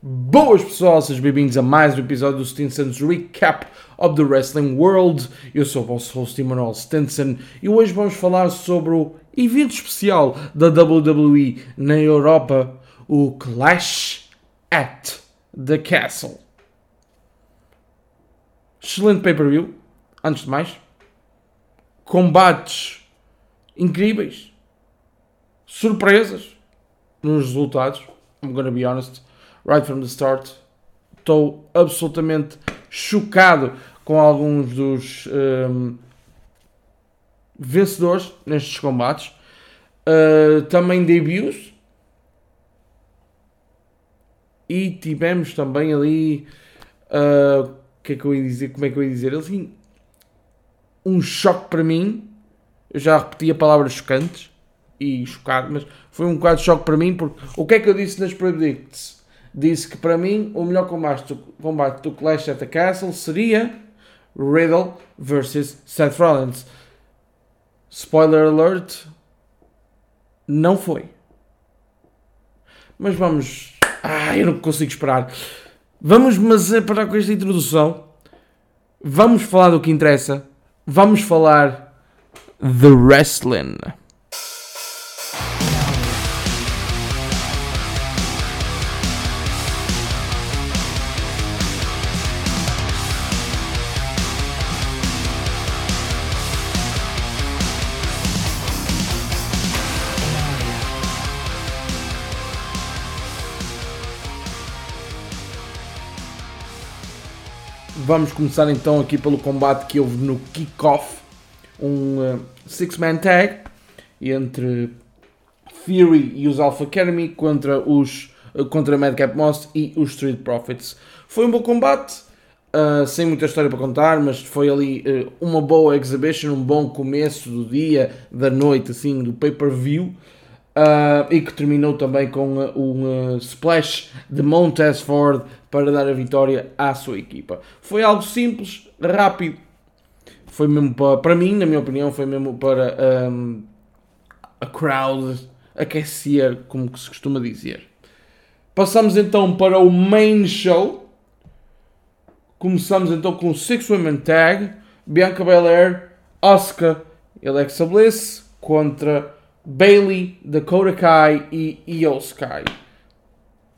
Boas pessoal, sejam bem-vindos a mais um episódio do Stinson's Recap of the Wrestling World. Eu sou o vosso host Emmanuel Stinson e hoje vamos falar sobre o evento especial da WWE na Europa, o Clash at the Castle. Excelente pay-per-view, antes de mais. Combates incríveis. Surpresas nos resultados. I'm gonna be honest right from the start. Estou absolutamente chocado com alguns dos um, vencedores nestes combates. Uh, também debuts. E tivemos também ali. Uh, que é que eu ia dizer? Como é que eu ia dizer? Assim, um choque para mim. Eu já repeti a palavra chocantes e chocado, mas foi um bocado de choque para mim porque o que é que eu disse nas predicts? Disse que para mim o melhor combate do, combate do Clash at the Castle seria Riddle versus Seth Rollins. Spoiler alert, não foi. Mas vamos. Ah, eu não consigo esperar. Vamos, mas é para com esta introdução. Vamos falar do que interessa. Vamos falar The Wrestling. Vamos começar então aqui pelo combate que houve no kickoff, um uh, six-man tag entre Fury e os Alpha Academy contra os uh, contra Madcap Moss e os Street Profits. Foi um bom combate, uh, sem muita história para contar, mas foi ali uma boa exhibition, um bom começo do dia, da noite, assim, do pay-per-view. Uh, e que terminou também com um uh, splash de Montez Ford para dar a vitória à sua equipa. Foi algo simples, rápido, foi mesmo para, para mim, na minha opinião, foi mesmo para um, a crowd aquecer, como se costuma dizer. Passamos então para o main show. Começamos então com o Six Women Tag, Bianca Belair, Asuka Alexa Bliss contra Bailey, Dakota Kai e Io Sky.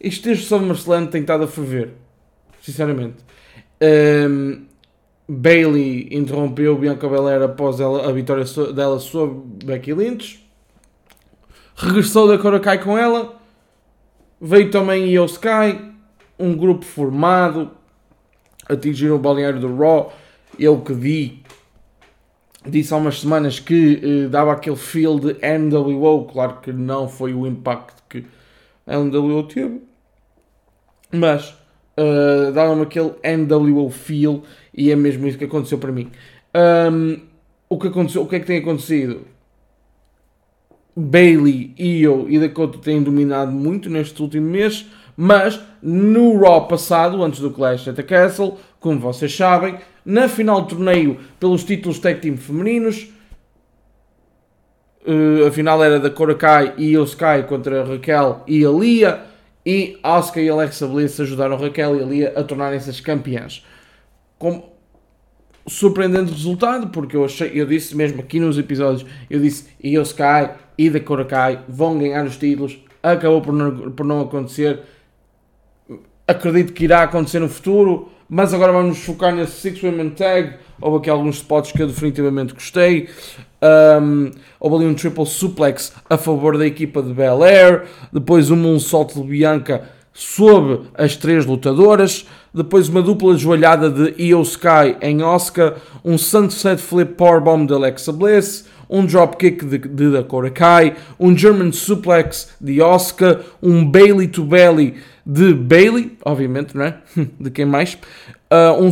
Este texto sobre Marcelano tem estado a ferver, sinceramente. Um, Bailey interrompeu Bianca Belair após ela, a vitória dela sobre Becky Lynch. Regressou Dakota Kai com ela. Veio também Io Sky, um grupo formado. Atingiram o balneário do Raw. Eu que vi disse há umas semanas que uh, dava aquele feel de NWO, claro que não foi o impacto que a NWO teve, mas uh, dava-me aquele NWO feel e é mesmo isso que aconteceu para mim. Um, o, que aconteceu, o que é que tem acontecido? Bailey, Io e Dakota têm dominado muito neste último mês, mas no Raw passado, antes do Clash at the Castle, como vocês sabem, na final do torneio pelos títulos tag team femininos. Uh, a final era da Korakai e Sky contra Raquel e a Lia. E Asuka e Alexa Bliss ajudaram Raquel e a Lia a tornarem-se as campeãs. Com surpreendente resultado, porque eu, achei, eu disse mesmo aqui nos episódios, eu disse Sky e da Korakai vão ganhar os títulos. Acabou por não, por não acontecer. Acredito que irá acontecer no futuro mas agora vamos focar nesse Six Women Tag. Houve aqui alguns spots que eu definitivamente gostei. Um, houve ali um triple suplex a favor da equipa de Bel Air. Depois um moonsault de Bianca sob as três lutadoras. Depois uma dupla joelhada de Io Sky em Oscar. Um Sunset Flip Powerbomb de Alexa Bliss. Um dropkick de, de Dakota Kai. Um German Suplex de Oscar. Um Bailey to Belly de Bailey, obviamente, não é? de quem mais? Uh, um,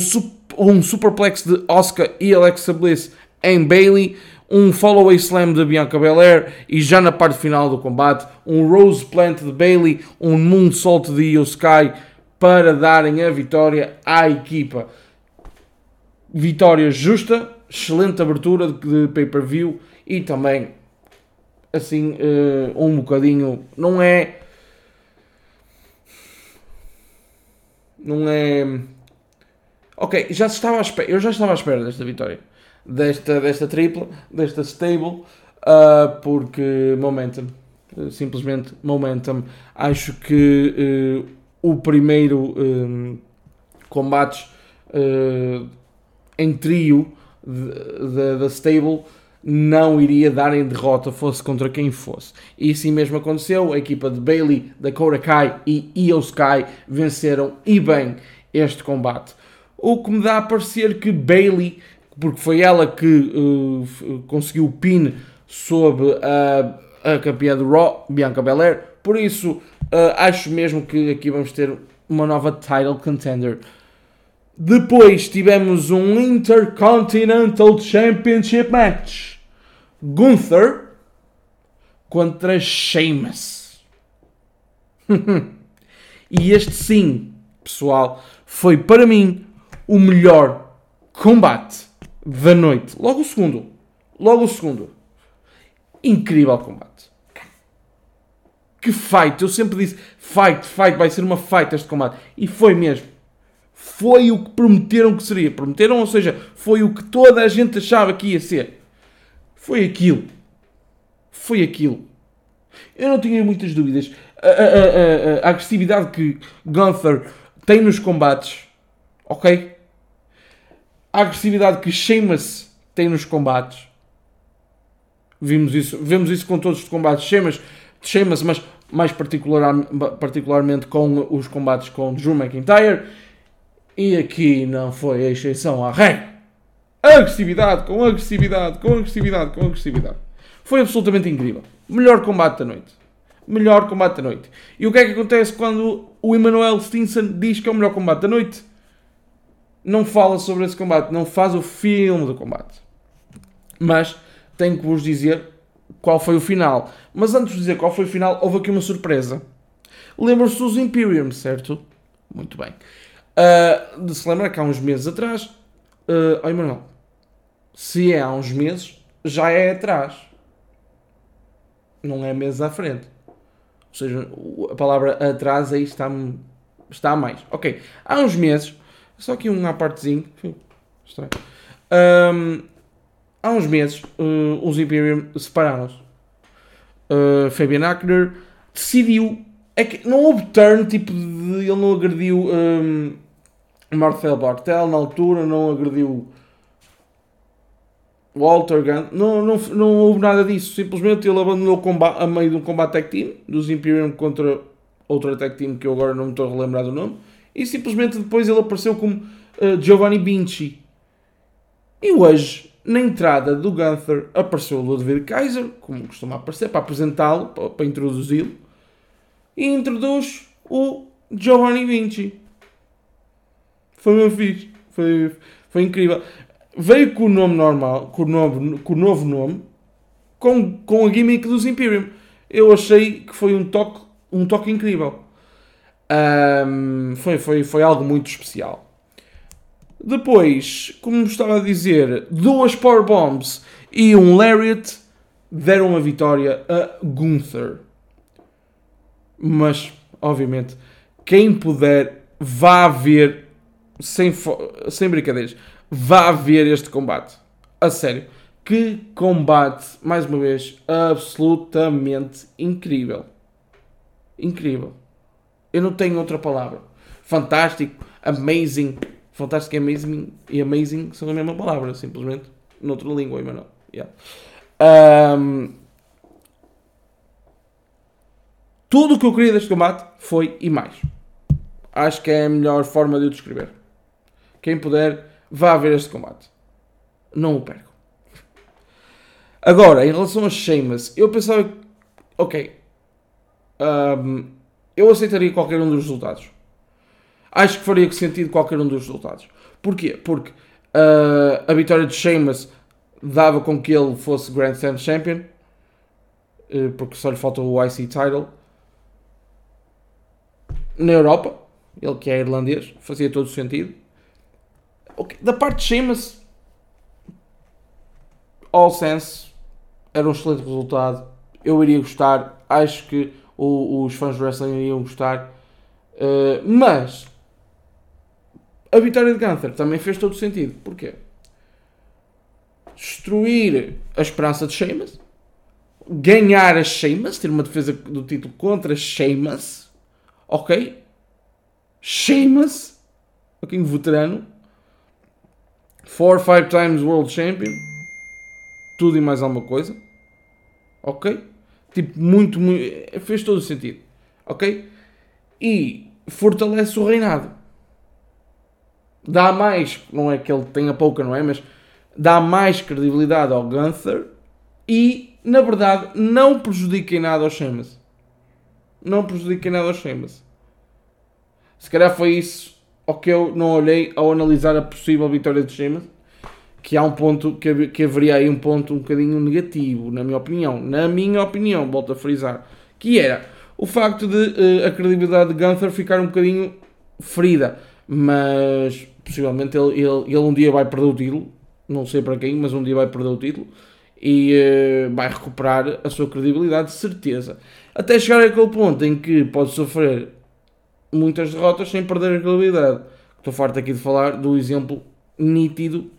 um superplex de Oscar e Alexa Bliss em Bailey, um follow slam de Bianca Belair e já na parte final do combate, um Rose Plant de Bailey, um moonsault de Io Sky para darem a vitória à equipa. Vitória justa, excelente abertura de pay-per-view e também assim uh, um bocadinho, não é Não é. Ok, já estava à espera, eu já estava à espera desta vitória. Desta, desta tripla, desta stable, uh, porque momentum. Simplesmente momentum. Acho que uh, o primeiro um, combates uh, em trio da stable não iria dar em derrota, fosse contra quem fosse. E assim mesmo aconteceu. A equipa de Bailey, Dakota Kai e Io Sky venceram e bem este combate. O que me dá a parecer que Bailey, porque foi ela que uh, conseguiu o pin sobre a, a campeã do Raw, Bianca Belair, por isso uh, acho mesmo que aqui vamos ter uma nova title contender. Depois tivemos um Intercontinental Championship Match. Gunther contra Sheamus. e este sim, pessoal, foi para mim o melhor combate da noite. Logo o segundo. Logo o segundo. Incrível combate. Que fight. Eu sempre disse fight, fight, vai ser uma fight este combate. E foi mesmo foi o que prometeram que seria. Prometeram, ou seja, foi o que toda a gente achava que ia ser. Foi aquilo. Foi aquilo. Eu não tinha muitas dúvidas. A, a, a, a agressividade que Gunther tem nos combates, ok? A agressividade que Sheamus tem nos combates. Vimos isso, vemos isso com todos os combates Sheamus, Sheamus mas mais particular, particularmente com os combates com Drew McIntyre e aqui não foi a exceção à regra. Agressividade, com agressividade, com agressividade, com agressividade. Foi absolutamente incrível. Melhor combate da noite. Melhor combate da noite. E o que é que acontece quando o Emmanuel Stinson diz que é o melhor combate da noite? Não fala sobre esse combate, não faz o filme do combate. Mas tenho que vos dizer qual foi o final. Mas antes de dizer qual foi o final, houve aqui uma surpresa. Lembram-se dos Imperium, certo? Muito bem. Uh, se lembrar que há uns meses atrás, uh, oh Emanuel, se é há uns meses, já é atrás. Não é meses à frente. Ou seja, a palavra atrás aí está, está a mais. Ok, há uns meses, só aqui um à estranho. Um, há uns meses, uh, os Imperium separaram-se. Uh, Fabian Ackner decidiu. É que não houve turn, tipo, de, ele não agrediu. Um, Marcel Bartel na altura não agrediu Walter Gunn, não, não, não houve nada disso, simplesmente ele abandonou o combate a meio de um combate tag team dos Imperium contra outra tag team que eu agora não me estou a relembrar do nome e simplesmente depois ele apareceu como uh, Giovanni Vinci e hoje na entrada do Gunther apareceu o Ludwig Kaiser como costuma aparecer para apresentá-lo, para, para introduzi-lo e introduz o Giovanni Vinci foi meu fixe. Foi, foi incrível. Veio com o nome normal, com o novo, com o novo nome, com, com a gimmick dos Imperium. Eu achei que foi um toque, um toque incrível. Um, foi, foi, foi algo muito especial. Depois, como estava a dizer, duas Power Bombs e um Lariat deram a vitória a Gunther. Mas, obviamente, quem puder, vá ver sem, sem brincadeiras, vá ver este combate. A sério. Que combate, mais uma vez, absolutamente incrível. Incrível. Eu não tenho outra palavra. Fantástico, amazing. Fantástico amazing, e amazing são a mesma palavra, simplesmente. Noutra língua, não. Yeah. Um, tudo o que eu queria deste combate foi e mais. Acho que é a melhor forma de o descrever. Quem puder, vá ver este combate. Não o percam. Agora, em relação a Sheamus, eu pensava que, ok, um, eu aceitaria qualquer um dos resultados. Acho que faria sentido qualquer um dos resultados. Porquê? Porque uh, a vitória de Sheamus dava com que ele fosse Grand Slam Champion, uh, porque só lhe falta o IC title. Na Europa, ele que é irlandês, fazia todo sentido. Okay. Da parte de Sheamus, all sense, era um excelente resultado. Eu iria gostar. Acho que o, os fãs de wrestling iriam gostar. Uh, mas a vitória de Gunther também fez todo sentido. Porquê? Destruir a esperança de Sheamus, ganhar a Sheamus, ter uma defesa do título contra Sheamus, ok? Sheamus, ok, um veterano, four, five times world champion, tudo e mais alguma coisa, ok? Tipo, muito, muito, fez todo o sentido, ok? E fortalece o reinado dá mais, não é que ele tenha pouca, não é? Mas dá mais credibilidade ao Gunther e, na verdade, não prejudica em nada ao Sheamus. Não prejudica em nada ao Sheamus. Se calhar foi isso ao que eu não olhei ao analisar a possível vitória de Sheamus. Que há um ponto, que, que haveria aí um ponto um bocadinho negativo, na minha opinião. Na minha opinião, volto a frisar. Que era o facto de uh, a credibilidade de Gunther ficar um bocadinho ferida. Mas possivelmente ele, ele, ele um dia vai perder o título, não sei para quem, mas um dia vai perder o título e uh, vai recuperar a sua credibilidade, de certeza. Até chegar àquele ponto em que pode sofrer muitas derrotas sem perder a credibilidade. Estou farto aqui de falar do exemplo nítido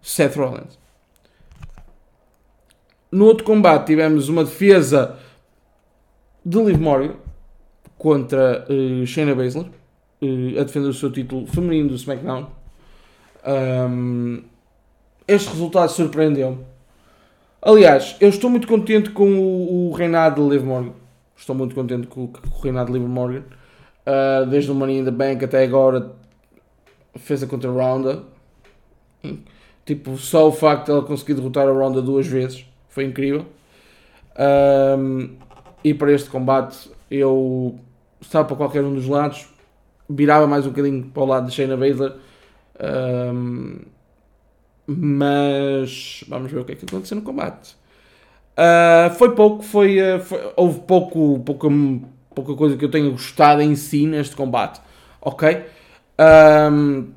Seth Rollins. No outro combate tivemos uma defesa de Liv Morgan contra uh, Shayna Baszler uh, a defender o seu título feminino do SmackDown. Um, este resultado surpreendeu-me. Aliás, eu estou muito contente com o, o reinado de Liv Morgan. Estou muito contente com, com o reinado de Liv Morgan. Uh, desde o Money in the Bank até agora fez a contra Ronda. Tipo, só o facto de ela conseguir derrotar a Ronda duas vezes foi incrível. Um, e para este combate eu estava para qualquer um dos lados virava mais um bocadinho para o lado de Shayna Baszler. Um, mas vamos ver o que é que aconteceu no combate. Uh, foi pouco, foi, uh, foi, houve pouco, pouca, pouca coisa que eu tenha gostado em si neste combate. Ok? Um,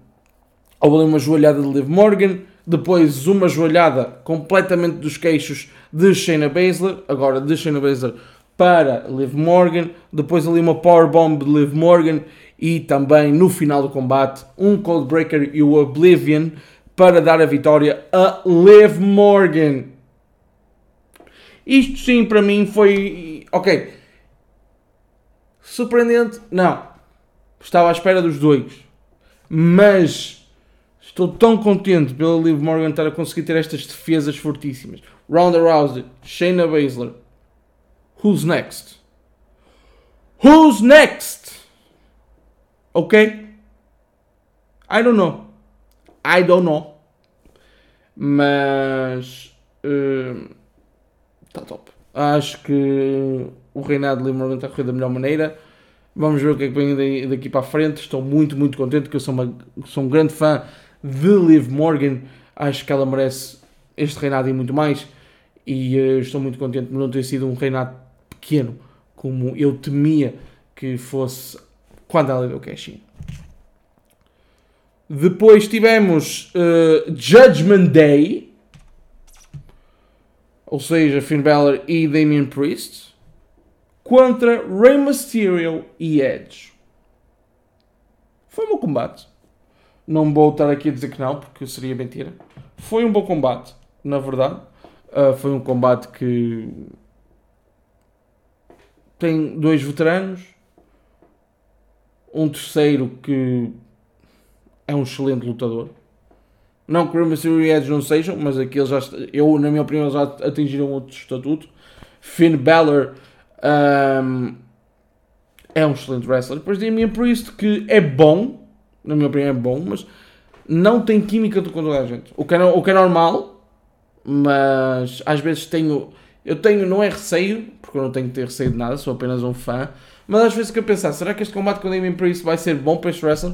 houve ali uma joelhada de Liv Morgan, depois uma joelhada completamente dos queixos de Shayna Baszler, agora de Shayna Baszler para Liv Morgan, depois ali uma powerbomb de Liv Morgan e também no final do combate um Coldbreaker e o Oblivion para dar a vitória a Liv Morgan. Isto sim para mim foi ok. Surpreendente? Não. Estava à espera dos dois. Mas estou tão contente pela Liv Morgan estar a conseguir ter estas defesas fortíssimas. Ronda Rousey, Shayna Baszler. Who's next? Who's next? Ok? I don't know. I don't know. Mas. Está uh, top. Acho que o reinado de Lee está a correr da melhor maneira. Vamos ver o que é que vem daqui para a frente. Estou muito, muito contente que eu sou, uma, sou um grande fã de Liv Morgan. Acho que ela merece este reinado e muito mais. E uh, estou muito contente por não ter sido um reinado pequeno como eu temia que fosse quando ela deu cash-in. Depois tivemos uh, Judgment Day, ou seja, Finn Balor e Damian Priest, contra Rey Mysterio e Edge. Foi um bom combate. Não vou estar aqui a dizer que não, porque seria mentira. Foi um bom combate, na verdade. Uh, foi um combate que tem dois veteranos um terceiro que é um excelente lutador. Não que o Mysterio e Edge não sejam, mas aqueles já, eu, na minha opinião, já atingiram outro estatuto. Finn Balor um, é um excelente wrestler. Depois Damian Priest, que é bom, na minha opinião, é bom, mas não tem química com toda a gente. O que é, o que é normal, mas às vezes tenho. Eu tenho, não é receio, porque eu não tenho que ter receio de nada, sou apenas um fã mas às vezes que eu pensar, será que este combate com Damien Priest vai ser bom para este wrestler?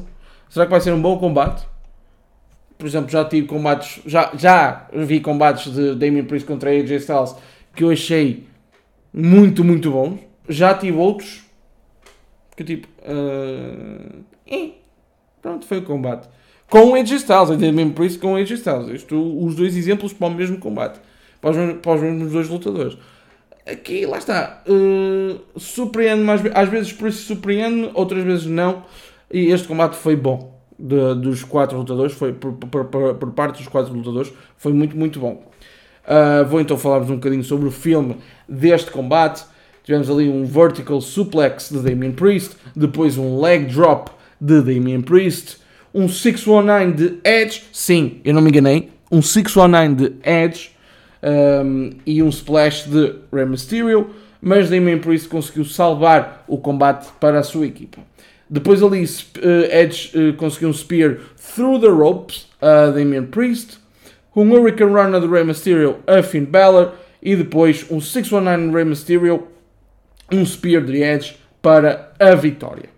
Será que vai ser um bom combate? Por exemplo, já tive combates, já, já vi combates de Damien Priest contra AJ Styles que eu achei muito, muito bons. Já tive outros que tipo, uh, eh, pronto, foi o combate. Com o AJ Styles, e Damien Priest com o AJ Styles. Isto, os dois exemplos para o mesmo combate, para os, para os mesmos dois lutadores aqui, lá está, uh, surpreende-me, às, às vezes por isso surpreende-me, outras vezes não, e este combate foi bom. de, dos quatro lutadores, foi por, por, por, por, parte dos quatro lutadores, foi muito, muito bom. Uh, vou então falar-vos um bocadinho sobre o filme deste combate. Tivemos ali um vertical suplex de Damien Priest, depois um leg drop de Damien Priest, um 619 de Edge, sim, eu não me enganei, um 619 de Edge um, e um splash de Rey Mysterio, mas Damien Priest conseguiu salvar o combate para a sua equipa. Depois ali uh, Edge uh, conseguiu um spear through the ropes a Damien Priest, um Hurricane Runner de Rey Mysterio a Finn Balor e depois um 619 Rey Mysterio, um spear de Edge para a vitória.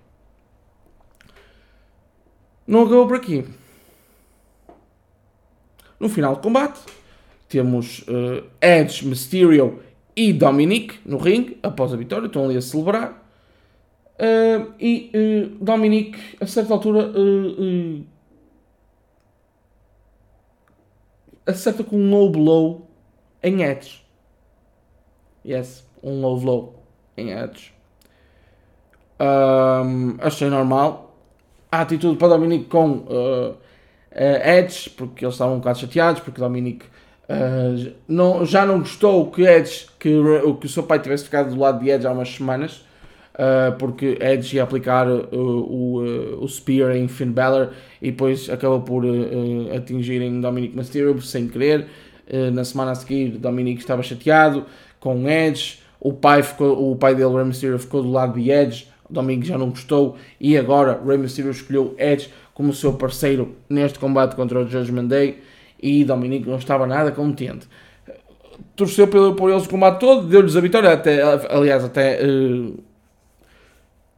Não acabou por aqui. No final do combate, temos uh, Edge, Mysterio e Dominic no ringue, após a vitória, estão ali a celebrar. Uh, e uh, Dominic, a certa altura, uh, acerta com um low blow em Edge. Yes, um low blow em Edge. Um, achei normal. A atitude para Dominic com Edge, porque eles estavam um bocado chateados, porque Dominic Uh, não, já não gostou que Edge, que, que o seu pai tivesse ficado do lado de Edge há umas semanas, uh, porque Edge ia aplicar uh, o, o Spear em Finn Balor e depois acabou por atingirem Dominic Mysterio sem querer. na semana a seguir, Dominic estava chateado com Edge, o pai, ficou, o pai dele, Rey Mysterio, ficou do lado de Edge, Dominic já não gostou e agora Rey Mysterio escolheu Edge como seu parceiro neste combate contra o Judgment Day e Dominique não estava nada contente. Torceu por, por eles o combate todo, deu-lhes a vitória, até, aliás, até uh,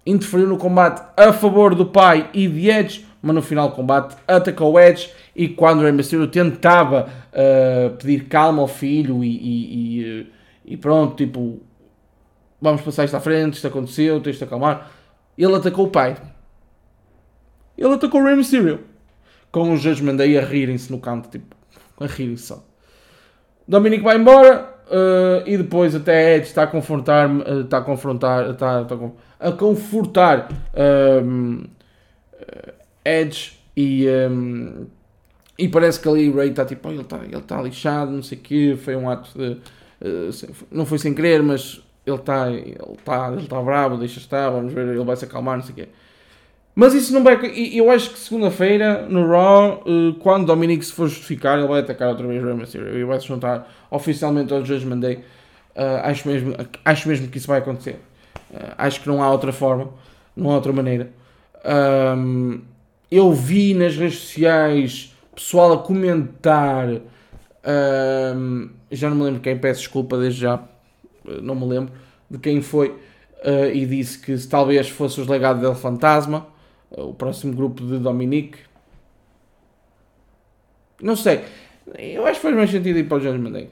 interferiu no combate a favor do pai e de Edge, mas no final do combate atacou Edge e quando Rey Mysterio tentava uh, pedir calma ao filho e, e, e, uh, e, pronto, tipo, vamos passar isto à frente, isto aconteceu, tens de acalmar, ele atacou o pai. Ele atacou o Rey Mysterio. Com os Judgment Day a rirem-se no canto, tipo, a rir só. Dominic vai embora uh, e depois até Edge está a confrontar, uh, está a confrontar, está, está a confortar ehm, Edge e, um, ehm, e parece que ali Ray está tipo, oh, ele está ele está lixado, não sei o quê, foi um ato de, uh, não foi sem querer, mas ele está, ele está, ele está bravo, deixa estar, vamos ver, ele vai se acalmar, não sei o quê. Mas isso não vai. Eu acho que segunda-feira no Raw, eh, quando Dominic se for justificar, ele vai atacar outra vez o Rey Mysterio e vai se juntar oficialmente ao Judgment Day. Uh, acho, mesmo, acho mesmo que isso vai acontecer. Uh, acho que não há outra forma, não há outra maneira. Um, eu vi nas redes sociais pessoal a comentar. Um, já não me lembro quem, peço desculpa desde já, não me lembro de quem foi. Uh, e disse que talvez fosse os legados dele fantasma o próximo grupo de Dominique. Não sei. Eu acho que faz mais sentido ir para o Judgment Day.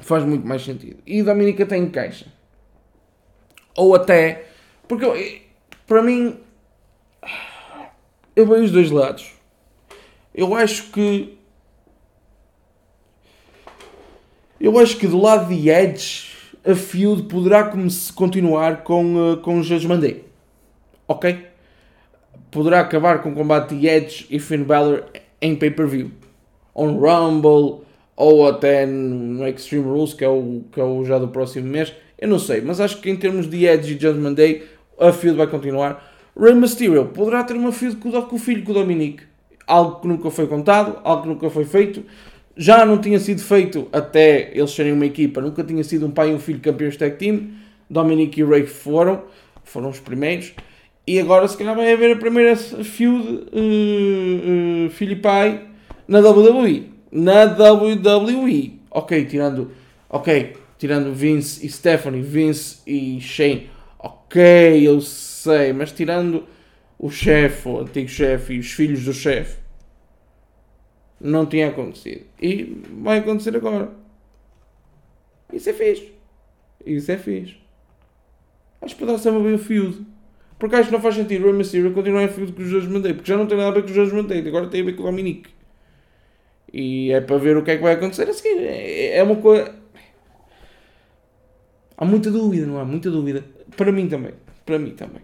Faz muito mais sentido. E Dominique até encaixa. Ou até. Porque eu, para mim. Eu vejo os dois lados. Eu acho que. Eu acho que do lado de Edge, a feud poderá continuar com, uh, com o Day. Ok? Poderá acabar com o combate de Edge e Finn Balor em pay-per-view. On Rumble ou até no Extreme Rules, que é, o, que é o já do próximo mês. Eu não sei, mas acho que em termos de Edge e Judgment Day, a feud vai continuar. Rey Mysterio poderá ter uma feud com o filho, com o Dominic. Algo que nunca foi contado, algo que nunca foi feito. Já não tinha sido feito até eles serem uma equipa. Nunca tinha sido um pai e um filho campeões tag team. Dominic e Ray foram, foram os primeiros. E agora se calhar vai haver a primeira feud uh, uh, filho e pai na WWE. Na WWE. Ok, tirando. Ok, tirando Vince e Stephanie, Vince e Shane. Ok, eu sei, mas tirando o chefe, o antigo chefe e os filhos do chefe. Não tinha acontecido. E vai acontecer agora. Isso é fixe. Isso é fixe. Acho que poderá ser uma boa feud. Porque acho que não faz sentido o Rey Mysterio continuar em feud com os dois mandei, porque já não tem nada a ver com os dois mandei, agora tem a ver com o Dominique. E é para ver o que é que vai acontecer a seguir. É, é uma coisa. Há muita dúvida, não há? Muita dúvida. Para mim também. Para mim também.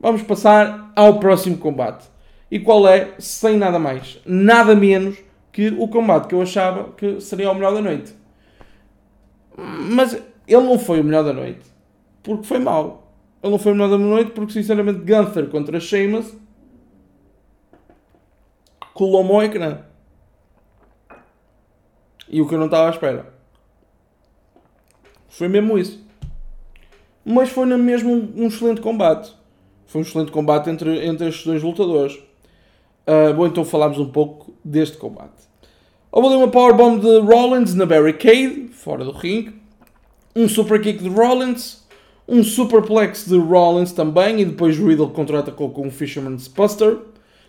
Vamos passar ao próximo combate. E qual é, sem nada mais, nada menos que o combate que eu achava que seria o melhor da noite. Mas ele não foi o melhor da noite porque foi mau. Ele não foi o melhor da noite porque, sinceramente, Gunther contra Sheamus colou-me ao ecrã. E o que eu não estava à espera. Foi mesmo isso. Mas foi mesmo um, um excelente combate. Foi um excelente combate entre, entre estes dois lutadores. Uh, bom, então falámos um pouco deste combate. Houve ali uma powerbomb de Rollins na barricade, fora do ringue. Um super kick de Rollins. Um superplex de Rollins também. E depois Riddle contra-atacou com um Fisherman's Buster.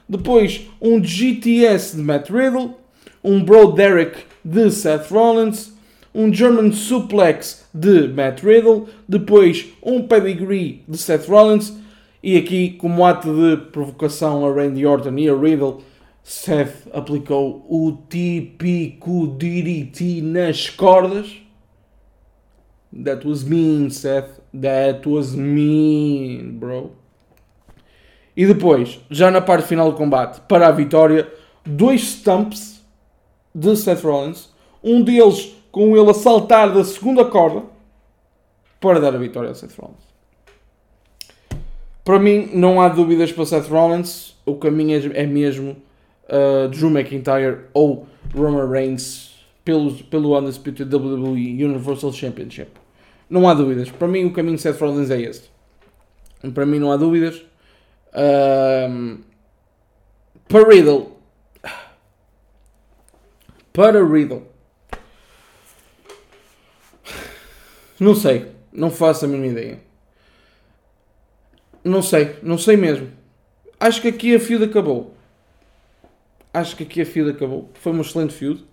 Depois um GTS de Matt Riddle. Um Bro Derek de Seth Rollins um German Suplex de Matt Riddle, depois um Pedigree de Seth Rollins e aqui, como ato de provocação a Randy Orton e a Riddle, Seth aplicou o típico DDT nas cordas. That was mean, Seth. That was mean, bro. E depois, já na parte final do combate, para a vitória, dois stumps de Seth Rollins. Um deles com ele a saltar da segunda corda para dar a vitória a Seth Rollins. Para mim, não há dúvidas para Seth Rollins. O caminho é, é mesmo uh, Drew McIntyre ou Roman Reigns pelo, pelo Undisputed WWE Universal Championship. Não há dúvidas. Para mim, o caminho de Seth Rollins é este. Para mim, não há dúvidas. Um, para Riddle. Para Riddle. Não sei. Não faço a mínima ideia. Não sei. Não sei mesmo. Acho que aqui a feud acabou. Acho que aqui a feud acabou. Foi uma excelente feud.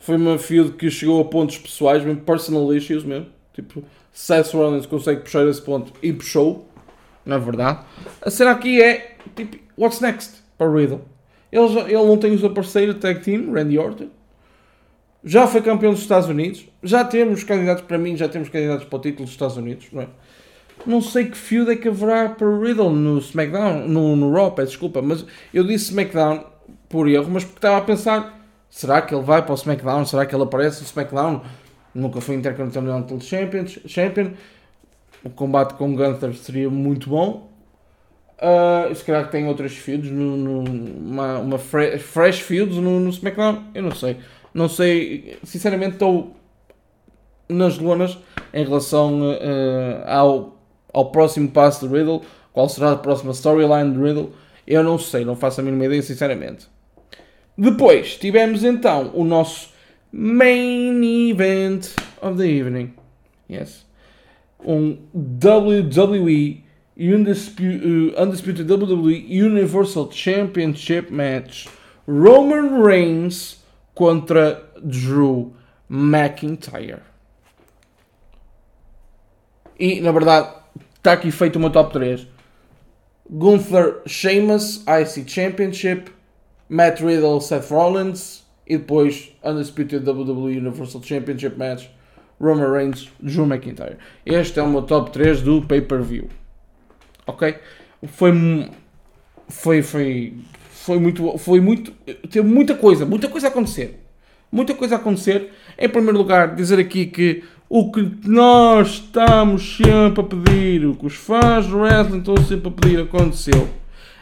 Foi uma feud que chegou a pontos pessoais, mesmo personal issues mesmo. Tipo, Seth Rollins consegue puxar esse ponto e puxou. Na verdade. A cena aqui é, tipo, what's next para Riddle? Ele, já, ele não tem o seu parceiro tag team, Randy Orton já foi campeão dos Estados Unidos, já temos candidatos para mim, já temos candidatos para o título dos Estados Unidos, não é? Não sei que feud é que haverá para Riddle no SmackDown, no, no Raw, peço desculpa, mas eu disse SmackDown por erro, mas porque estava a pensar, será que ele vai para o SmackDown, será que ele aparece no SmackDown? Nunca foi Intercontinental Champion, Champion. o combate com Gunther seria muito bom. Uh, se calhar que tem outras feuds, no, no, uma, uma fresh, fresh feuds no, no SmackDown, eu não sei. Não sei, sinceramente estou nas lonas em relação uh, ao, ao próximo passo de Riddle, qual será a próxima storyline de Riddle, eu não sei, não faço a mínima ideia, sinceramente. Depois tivemos então o nosso main event of the evening. Yes. Um WWE Undisputed, uh, Undisputed WWE Universal Championship match. Roman Reigns contra Drew McIntyre. E na verdade está aqui feito uma top 3. Gunther Sheamus IC Championship, Matt Riddle Seth Rollins e depois Undisputed WWE Universal Championship Match Roman Reigns Drew McIntyre. Este é o meu top 3 do pay-per-view. Ok? Foi foi foi foi muito, foi muito, teve muita coisa, muita coisa a acontecer. Muita coisa a acontecer. Em primeiro lugar, dizer aqui que o que nós estamos sempre a pedir, o que os fãs do wrestling estão sempre a pedir, aconteceu.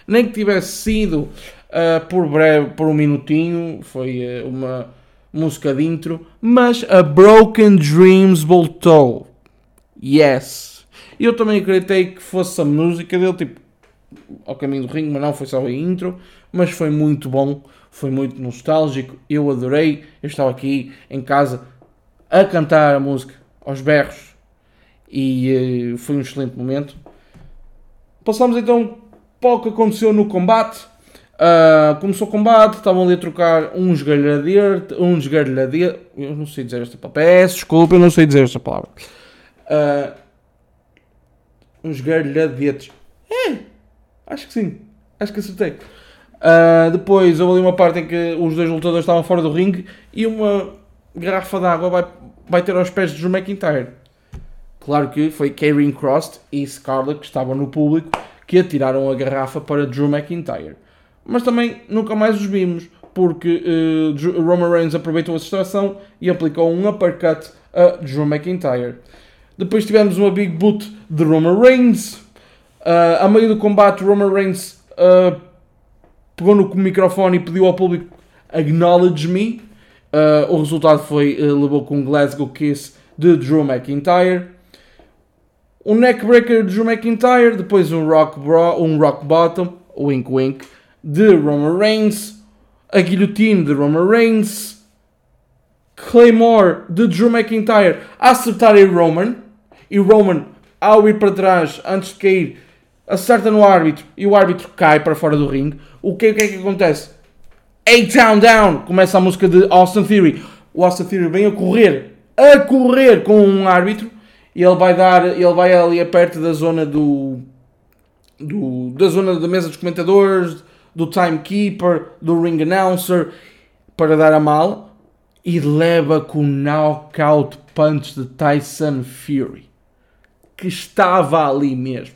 Nem que tivesse sido uh, por breve, por um minutinho, foi uh, uma música de intro, mas a Broken Dreams voltou. Yes. Eu também acreditei que fosse a música dele, tipo, ao caminho do ringue, mas não foi só a intro mas foi muito bom, foi muito nostálgico, eu adorei. Eu estava aqui em casa a cantar a música aos berros e uh, foi um excelente momento. Passamos então para o que aconteceu no combate. Uh, começou o combate, estavam ali a trocar uns galhadetes, uns galhadetes, eu não sei dizer esta palavra, peço desculpa, eu não sei dizer esta palavra. Uh, uns galhadetes. É, acho que sim, acho que acertei. Uh, depois houve ali uma parte em que os dois lutadores estavam fora do ringue e uma garrafa de água vai, vai ter aos pés de Drew McIntyre. Claro que foi Karen Cross e Scarlett que estavam no público que atiraram a garrafa para Drew McIntyre. Mas também nunca mais os vimos, porque uh, Roman Reigns aproveitou a situação e aplicou um uppercut a Drew McIntyre. Depois tivemos uma Big Boot de Roman Reigns. Uh, a meio do combate, Roman Reigns uh, pegou no microfone e pediu ao público Acknowledge Me. Uh, o resultado foi, levou com um Glasgow Kiss de Drew McIntyre. Um neckbreaker de Drew McIntyre, depois um rock, bro, um rock bottom, wink wink, de Roman Reigns, a guilhotine de Roman Reigns, Claymore de Drew McIntyre a acertar em Roman, e Roman, ao ir para trás, antes de cair, acerta no árbitro e o árbitro cai para fora do ringue. O que, o que é que acontece? A-Town Down! Começa a música de Austin Theory. O Austin Theory vem a correr, a correr com um árbitro e ele vai dar, ele vai ali perto da zona do, do da zona da mesa dos comentadores, do timekeeper, do ring announcer para dar a mal e leva com o knockout punch de Tyson Fury que estava ali mesmo.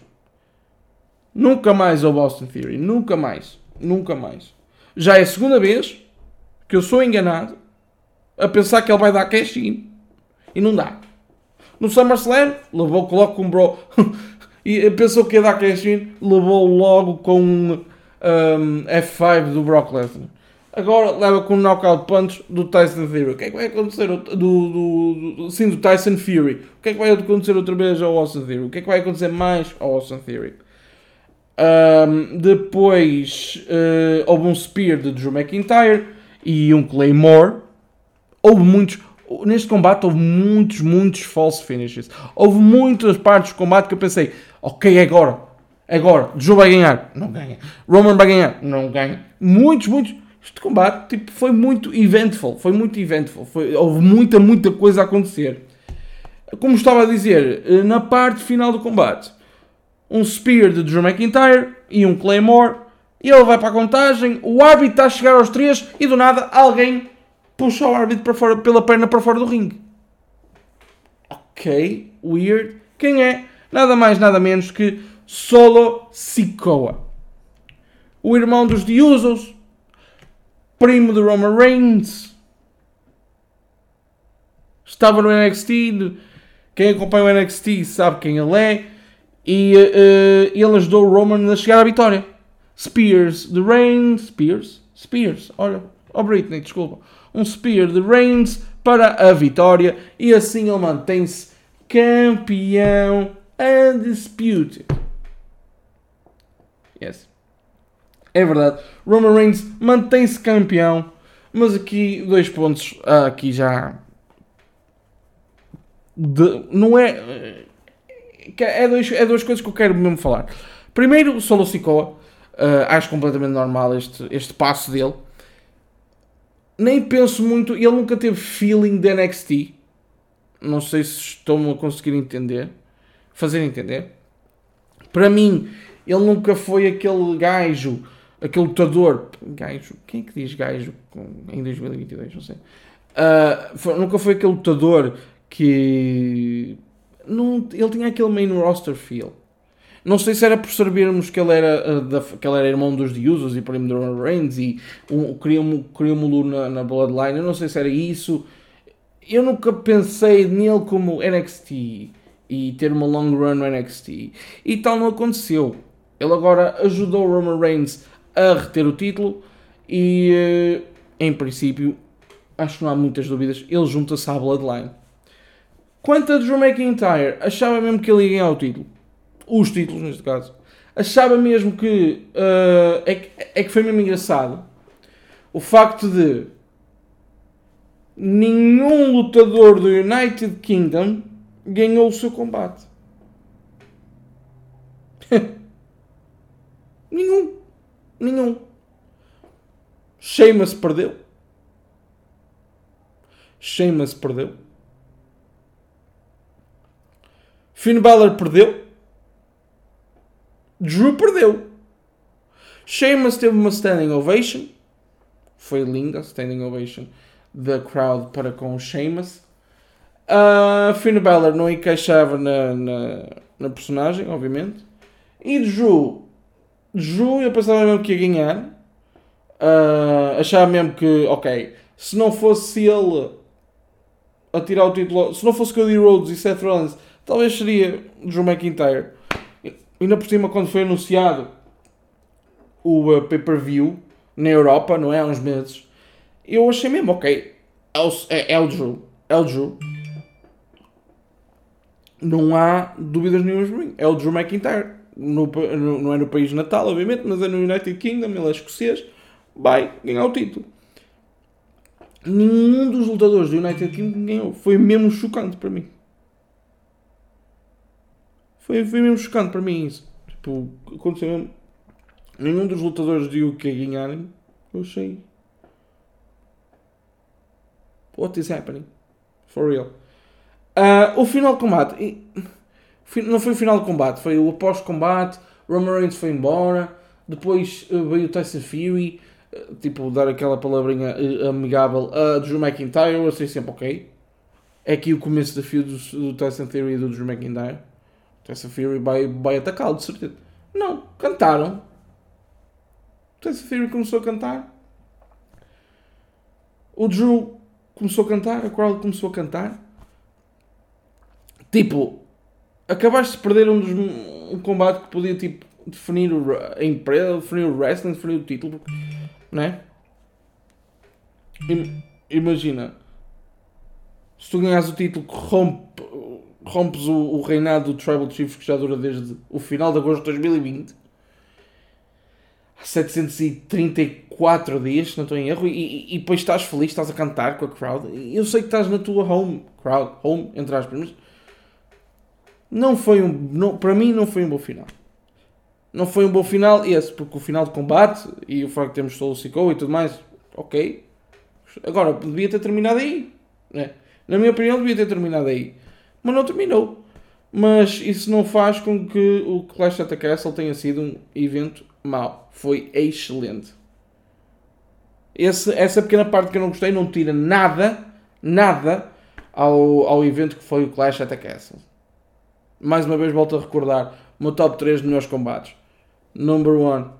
Nunca mais o Boston Theory. Nunca mais. Nunca mais. Já é a segunda vez que eu sou enganado a pensar que ele vai dar cash in e não dá. No SummerSlam, levou logo com um bro. e pensou que ia dar cash in, levou logo com um, um F5 do Brock Lesnar. Agora leva com um knockout punch do Tyson Fury. O que é que vai acontecer do, do, do, sim, do Tyson Fury? O que é que vai acontecer outra vez ao Austin Theory? O que é que vai acontecer mais ao Austin Theory? Um, depois uh, houve um Spear de Drew McIntyre e um Claymore. Houve muitos. Neste combate houve muitos, muitos false finishes. Houve muitas partes do combate que eu pensei, ok, é agora. Agora. Drew vai ganhar. Não ganha. Roman vai ganhar. Não ganha. Muitos, muitos este combate tipo, foi muito eventful, foi muito eventful, foi, houve muita, muita coisa a acontecer. Como estava a dizer, eh, na parte final do combate, um Spear de Drew McIntyre e um Claymore, e ele vai para a contagem, o árbitro está a chegar aos três e do nada alguém puxa o árbitro para fora, pela perna para fora do ringue. Ok, weird. Quem é? Nada mais, nada menos que Solo Sikoa. O irmão dos The Usos, primo de Roman Reigns. Estava no NXT. Quem acompanha o NXT sabe quem ele é. E uh, ele ajudou o Roman a chegar à vitória. Spears de Reigns. Spears? Spears. Olha. Oh Britney, desculpa. Um Spear de Reigns para a vitória. E assim ele mantém-se campeão undisputed. Yes. É verdade. Roman Reigns mantém-se campeão. Mas aqui, dois pontos. Ah, aqui já. De, não é. É, dois, é duas coisas que eu quero mesmo falar. Primeiro, Solo Sikoa. Uh, acho completamente normal este, este passo dele. Nem penso muito. Ele nunca teve feeling de NXT. Não sei se estão a conseguir entender. Fazer entender. Para mim, ele nunca foi aquele gajo aquele lutador, gajo, quem é que diz gajo em 2022? Não sei. Uh, foi, nunca foi aquele lutador que. Não, ele tinha aquele main roster feel. Não sei se era por sabermos que ele era, uh, da, que ele era irmão dos Usos e primo de Roman Reigns e um, queria na, na Bloodline. Eu não sei se era isso. Eu nunca pensei nele como NXT e ter uma long run no NXT. E tal não aconteceu. Ele agora ajudou Roman Reigns a reter o título e, eh, em princípio, acho que não há muitas dúvidas, ele junta-se à Bloodline. Quanto a Drew McIntyre, achava mesmo que ele ia ganhar o título. Os títulos, neste caso. Achava mesmo que, uh, é, que é que foi mesmo engraçado o facto de nenhum lutador do United Kingdom ganhou o seu combate. nenhum. Nenhum. Sheamus perdeu. Sheamus perdeu. Finn Balor perdeu. Drew perdeu. Sheamus teve uma standing ovation. Foi linda a standing ovation da crowd para com o Sheamus. Uh, Finn Balor não encaixava na, na, na personagem, obviamente. E Drew Drew, eu pensava mesmo que ia ganhar. Uh, achava mesmo que, ok, se não fosse ele a tirar o título, se não fosse Cody Rhodes e Seth Rollins, talvez seria Drew McIntyre. Ainda por cima, quando foi anunciado o uh, pay-per-view na Europa, não é? Há uns meses, eu achei mesmo, ok, é é, é o Drew, é o Drew. Não há dúvidas nenhumas para mim. É o Drew McIntyre. No, no, não é no país natal, obviamente, mas é no United Kingdom, ele é escocês. Vai ganhar o título. Nenhum dos lutadores do United Kingdom ganhou. Foi mesmo chocante para mim. Foi, foi mesmo chocante para mim isso. Tipo, aconteceu mesmo. Nenhum dos lutadores de UK ganharem. Eu achei. What is happening? For real. Uh, o final combate. Não foi o final de combate, foi o após-combate. Roman Reigns foi embora. Depois uh, veio o Tyson Fury. Uh, tipo, dar aquela palavrinha amigável a Drew McIntyre. Eu achei sempre ok. É aqui o começo da fio do, do Tyson Fury e do Drew McIntyre. Tyson Fury vai, vai atacá-lo, de certeza. Não, cantaram. Tyson Fury começou a cantar. O Drew começou a cantar, a Crowd começou a cantar. Tipo, acabaste de perder um, dos, um combate que podia tipo, definir o, a empresa, definir o wrestling, definir o título, né? Imagina, se tu ganhas o título, rompe, rompes o, o reinado do Tribal Chief que já dura desde o final de agosto de 2020 734 dias, se não estou em erro, e, e, depois estás feliz, estás a cantar com a crowd. Eu sei que estás na tua home crowd, home, entre aspas, mas não foi um. Não, para mim, não foi um bom final. Não foi um bom final, esse, porque o final de combate e o facto de termos Solo Sikoa e tudo mais, ok. Agora, devia ter terminado aí. Né? Na minha opinião, devia ter terminado aí. Mas não terminou. Mas isso não faz com que o Clash at the Castle tenha sido um evento mau. Foi excelente. Esse, essa pequena parte que eu não gostei não tira nada, nada ao, ao evento que foi o Clash at the Castle. Mais uma vez volto a recordar o meu top 3 de melhores combates. Number 1,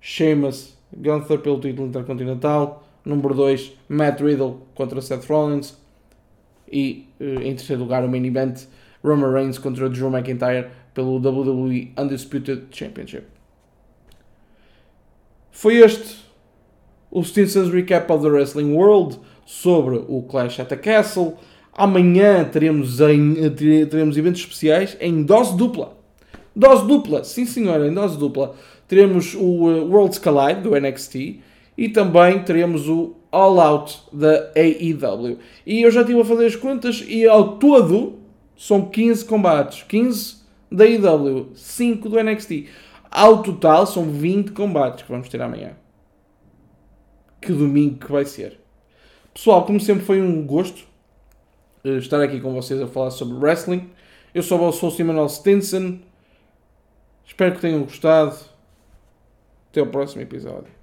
Sheamus, Gunther pelo título intercontinental. Número 2, Matt Riddle contra Seth Rollins. E eh, em terceiro lugar, o main event, Roman Reigns contra Drew McIntyre pelo WWE Undisputed Championship. Foi este o Stinson's Recap of the Wrestling World sobre o Clash at the Castle. Amanhã teremos, em, teremos eventos especiais em dose dupla. Dose dupla, sim senhora, em dose dupla. Teremos o uh, Worlds Collide do NXT e também teremos o All Out da AEW. E eu já estive a fazer as contas e ao todo são 15 combates. 15 da AEW, 5 do NXT. Ao total são 20 combates que vamos ter amanhã. Que domingo que vai ser. Pessoal, como sempre foi um gosto eh, estar aqui com vocês a falar sobre wrestling. Eu sou o Sou Manuel Stinson. Espero que tenham gostado. Até o próximo episódio.